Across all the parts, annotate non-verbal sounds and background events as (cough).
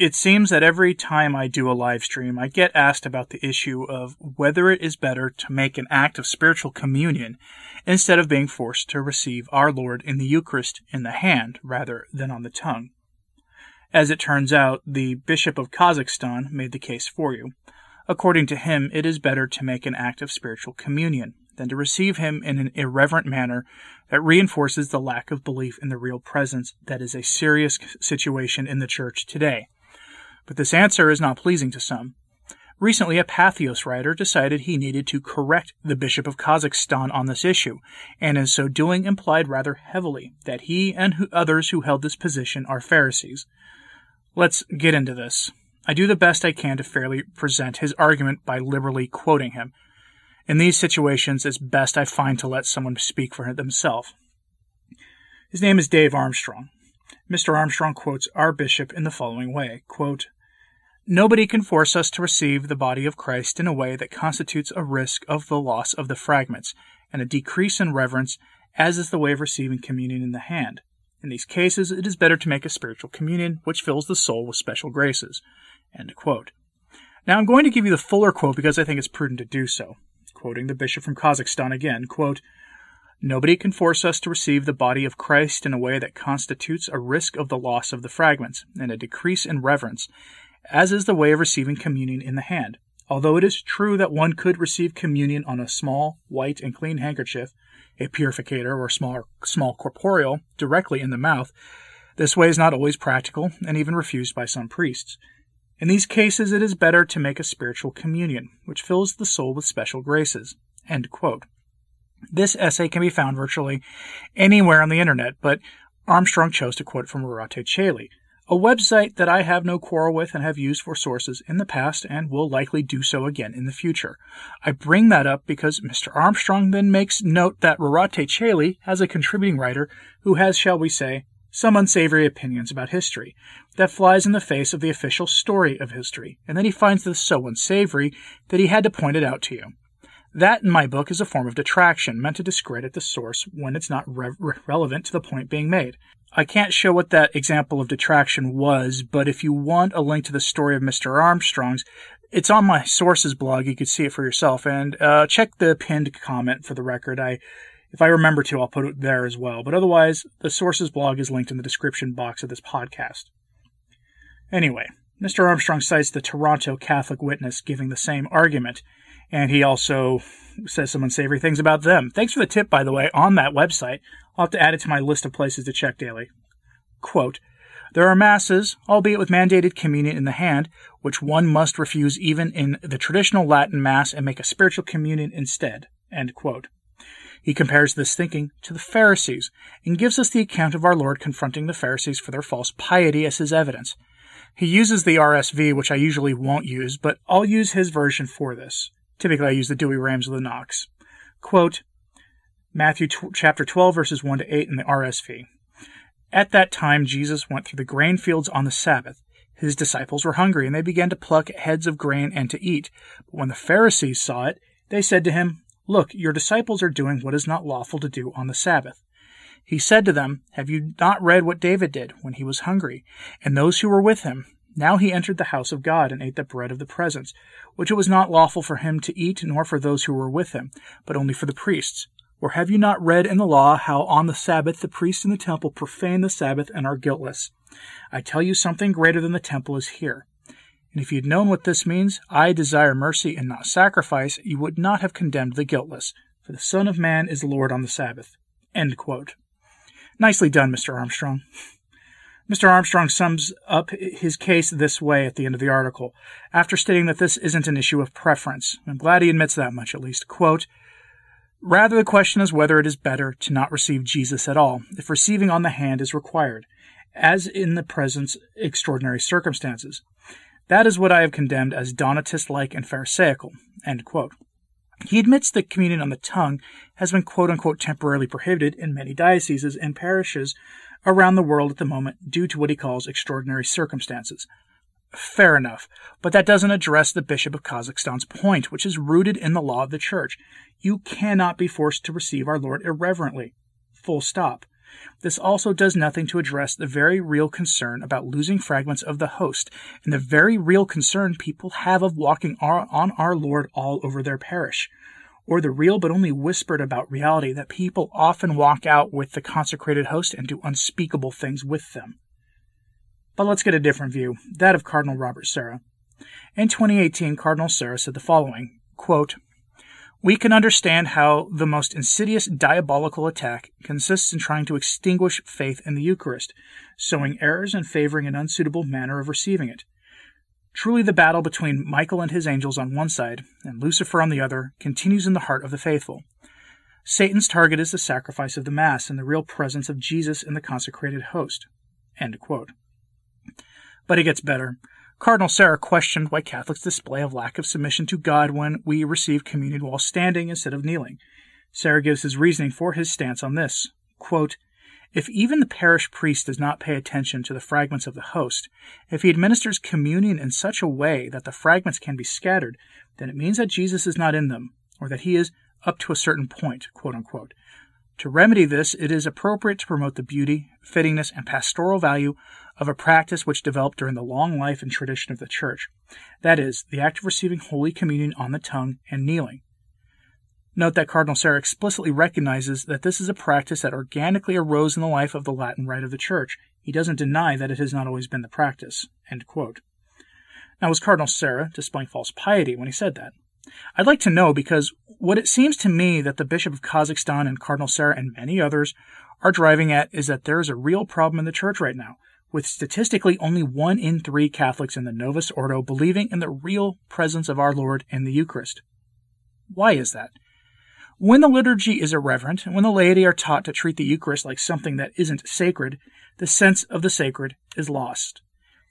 It seems that every time I do a live stream, I get asked about the issue of whether it is better to make an act of spiritual communion instead of being forced to receive our Lord in the Eucharist in the hand rather than on the tongue. As it turns out, the Bishop of Kazakhstan made the case for you. According to him, it is better to make an act of spiritual communion than to receive him in an irreverent manner that reinforces the lack of belief in the real presence that is a serious situation in the church today. But this answer is not pleasing to some. Recently, a Patheos writer decided he needed to correct the Bishop of Kazakhstan on this issue, and in so doing implied rather heavily that he and others who held this position are Pharisees. Let's get into this. I do the best I can to fairly present his argument by liberally quoting him. In these situations, it's best I find to let someone speak for themselves. His name is Dave Armstrong. Mr. Armstrong quotes our bishop in the following way quote, Nobody can force us to receive the body of Christ in a way that constitutes a risk of the loss of the fragments and a decrease in reverence, as is the way of receiving communion in the hand. In these cases, it is better to make a spiritual communion which fills the soul with special graces. Now, I'm going to give you the fuller quote because I think it's prudent to do so. Quoting the bishop from Kazakhstan again, quote, Nobody can force us to receive the body of Christ in a way that constitutes a risk of the loss of the fragments and a decrease in reverence, as is the way of receiving communion in the hand. Although it is true that one could receive communion on a small, white, and clean handkerchief, a purificator or small, small corporal, directly in the mouth, this way is not always practical and even refused by some priests. In these cases, it is better to make a spiritual communion, which fills the soul with special graces. This essay can be found virtually anywhere on the internet, but Armstrong chose to quote from Rorate Caeli, a website that I have no quarrel with and have used for sources in the past and will likely do so again in the future. I bring that up because Mr. Armstrong then makes note that Rorate Caeli has a contributing writer who has, shall we say, some unsavory opinions about history that flies in the face of the official story of history, and then he finds this so unsavory that he had to point it out to you. That, in my book, is a form of detraction meant to discredit the source when it's not re- relevant to the point being made. I can't show what that example of detraction was, but if you want a link to the story of Mr. Armstrong's, it's on my sources blog. You can see it for yourself. And uh, check the pinned comment for the record. I, if I remember to, I'll put it there as well. But otherwise, the sources blog is linked in the description box of this podcast. Anyway, Mr. Armstrong cites the Toronto Catholic Witness giving the same argument, and he also says some unsavory things about them. Thanks for the tip, by the way, on that website. I'll have to add it to my list of places to check daily. Quote, there are masses, albeit with mandated communion in the hand, which one must refuse even in the traditional Latin Mass and make a spiritual communion instead. End quote. He compares this thinking to the Pharisees and gives us the account of our Lord confronting the Pharisees for their false piety as his evidence. He uses the RSV, which I usually won't use, but I'll use his version for this. Typically, I use the Douay-Rheims of the Knox. Quote, Matthew chapter 12, verses 1 to 8 in the RSV. At that time, Jesus went through the grain fields on the Sabbath. His disciples were hungry, and they began to pluck heads of grain and to eat. But when the Pharisees saw it, they said to him, Look, your disciples are doing what is not lawful to do on the Sabbath. He said to them, Have you not read what David did when he was hungry, and those who were with him? Now he entered the house of God and ate the bread of the presence, which it was not lawful for him to eat, nor for those who were with him, but only for the priests. Or have you not read in the law how on the Sabbath the priests in the temple profane the Sabbath and are guiltless? I tell you something greater than the temple is here. And if you had known what this means, I desire mercy and not sacrifice, you would not have condemned the guiltless, for the Son of Man is Lord on the Sabbath. Nicely done, Mr. Armstrong. (laughs) Mr. Armstrong sums up his case this way at the end of the article, after stating that this isn't an issue of preference. I'm glad he admits that much, at least. Quote, Rather, the question is whether it is better to not receive Jesus at all, if receiving on the hand is required, as in the present extraordinary circumstances. That is what I have condemned as Donatist like and Pharisaical. He admits that communion on the tongue has been quote unquote temporarily prohibited in many dioceses and parishes around the world at the moment due to what he calls extraordinary circumstances. Fair enough, but that doesn't address the Bishop of Kazakhstan's point, which is rooted in the law of the Church. You cannot be forced to receive our Lord irreverently. Full stop. This also does nothing to address the very real concern about losing fragments of the host and the very real concern people have of walking on our Lord all over their parish, or the real but only whispered about reality that people often walk out with the consecrated host and do unspeakable things with them. But let's get a different view, that of Cardinal Robert Sarah. In 2018, Cardinal Sarah said the following quote, we can understand how the most insidious diabolical attack consists in trying to extinguish faith in the Eucharist, sowing errors and favoring an unsuitable manner of receiving it. Truly, the battle between Michael and his angels on one side and Lucifer on the other continues in the heart of the faithful. Satan's target is the sacrifice of the Mass and the real presence of Jesus in the consecrated host. But it gets better. Cardinal Sarah questioned why Catholics display a lack of submission to God when we receive communion while standing instead of kneeling. Sarah gives his reasoning for his stance on this. Quote, if even the parish priest does not pay attention to the fragments of the host, if he administers communion in such a way that the fragments can be scattered, then it means that Jesus is not in them, or that he is up to a certain point. To remedy this, it is appropriate to promote the beauty, fittingness, and pastoral value of a practice which developed during the long life and tradition of the Church. That is, the act of receiving Holy Communion on the tongue and kneeling. Note that Cardinal Sarah explicitly recognizes that this is a practice that organically arose in the life of the Latin Rite of the Church. He doesn't deny that it has not always been the practice. Now, was Cardinal Sarah displaying false piety when he said that? I'd like to know because what it seems to me that the Bishop of Kazakhstan and Cardinal Sarah and many others are driving at is that there is a real problem in the church right now, with statistically only one in three Catholics in the Novus Ordo believing in the real presence of our Lord in the Eucharist. Why is that? When the liturgy is irreverent, and when the laity are taught to treat the Eucharist like something that isn't sacred, the sense of the sacred is lost.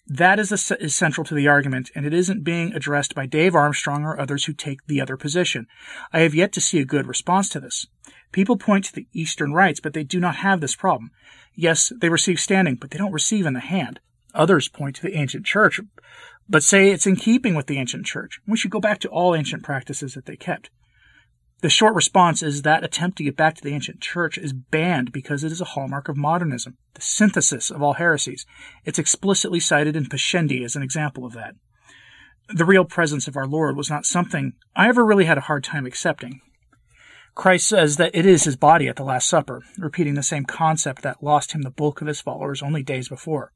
That is, is central to the argument, and it isn't being addressed by Dave Armstrong or others who take the other position. I have yet to see a good response to this. People point to the Eastern rites, but they do not have this problem. Yes, they receive standing, but they don't receive in the hand. Others point to the ancient church, but say it's in keeping with the ancient church. We should go back to all ancient practices that they kept. The short response is that attempt to get back to the ancient church is banned because it is a hallmark of modernism, the synthesis of all heresies. It's explicitly cited in Pascendi as an example of that. The real presence of our Lord was not something I ever really had a hard time accepting. Christ says that it is his body at the Last Supper, repeating the same concept that lost him the bulk of his followers only days before.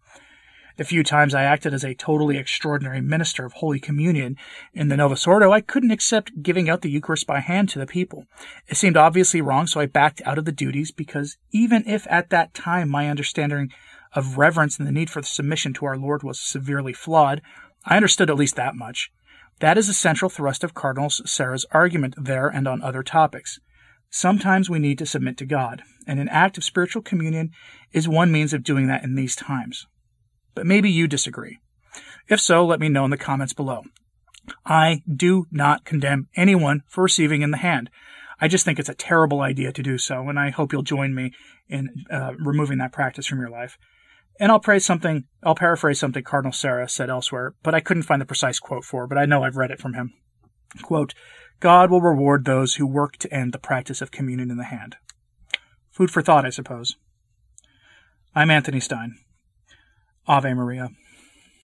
The few times I acted as a totally extraordinary minister of Holy Communion in the Novus Ordo, I couldn't accept giving out the Eucharist by hand to the people. It seemed obviously wrong, so I backed out of the duties because even if at that time my understanding of reverence and the need for submission to our Lord was severely flawed, I understood at least that much. That is the central thrust of Cardinal Sarah's argument there and on other topics. Sometimes we need to submit to God, and an act of spiritual communion is one means of doing that in these times but maybe you disagree. If so, let me know in the comments below. I do not condemn anyone for receiving in the hand. I just think it's a terrible idea to do so, and I hope you'll join me in uh, removing that practice from your life. And I'll praise something, I'll paraphrase something Cardinal Sarah said elsewhere, but I couldn't find the precise quote for, but I know I've read it from him. Quote, God will reward those who work to end the practice of communion in the hand. Food for thought, I suppose. I'm Anthony Stine. Ave Maria.